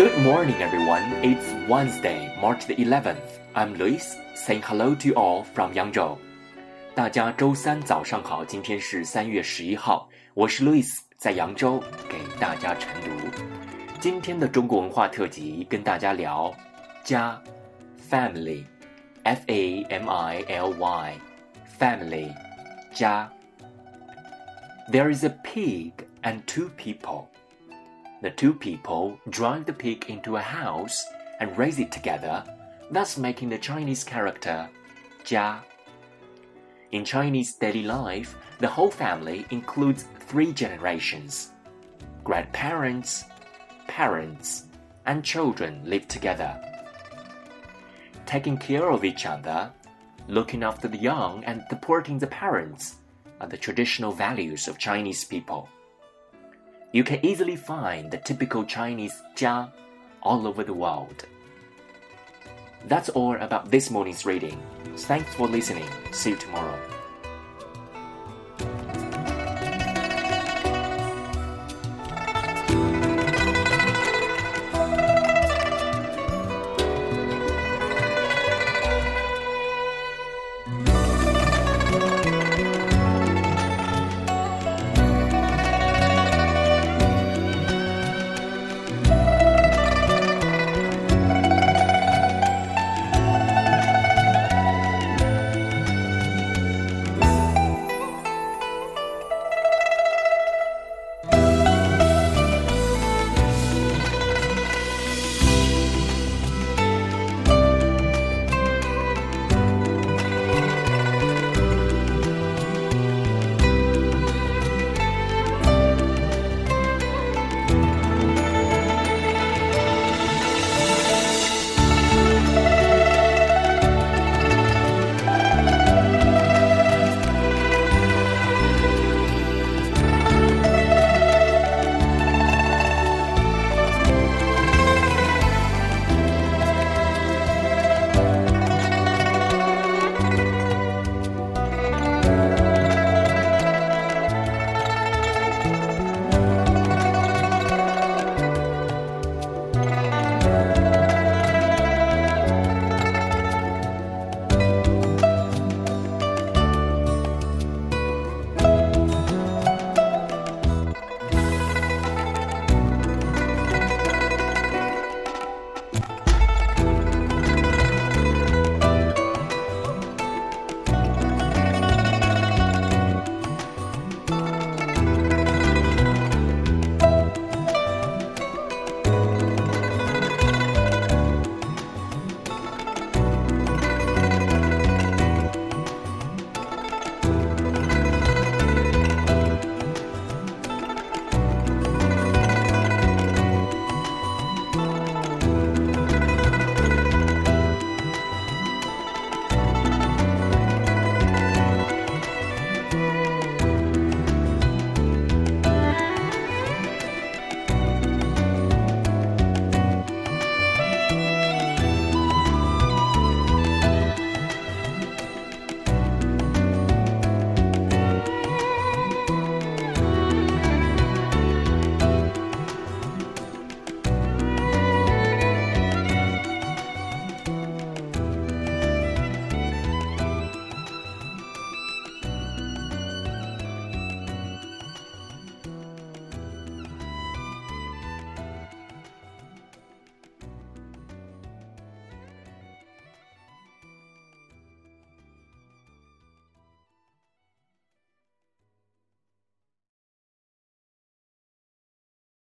Good morning, everyone. It's Wednesday, March the 11th. I'm Lewis, saying hello to you all from Yangzhou. 大家周三早上好，今天是三月十一号，我是 Lewis，在扬州给大家晨读。今天的中国文化特辑跟大家聊家，family，f a m i l y，family，家。There is a pig and two people. The two people drive the pig into a house and raise it together, thus making the Chinese character 家. In Chinese daily life, the whole family includes three generations. Grandparents, parents, and children live together. Taking care of each other, looking after the young, and supporting the parents are the traditional values of Chinese people. You can easily find the typical Chinese 家 all over the world. That's all about this morning's reading. Thanks for listening. See you tomorrow.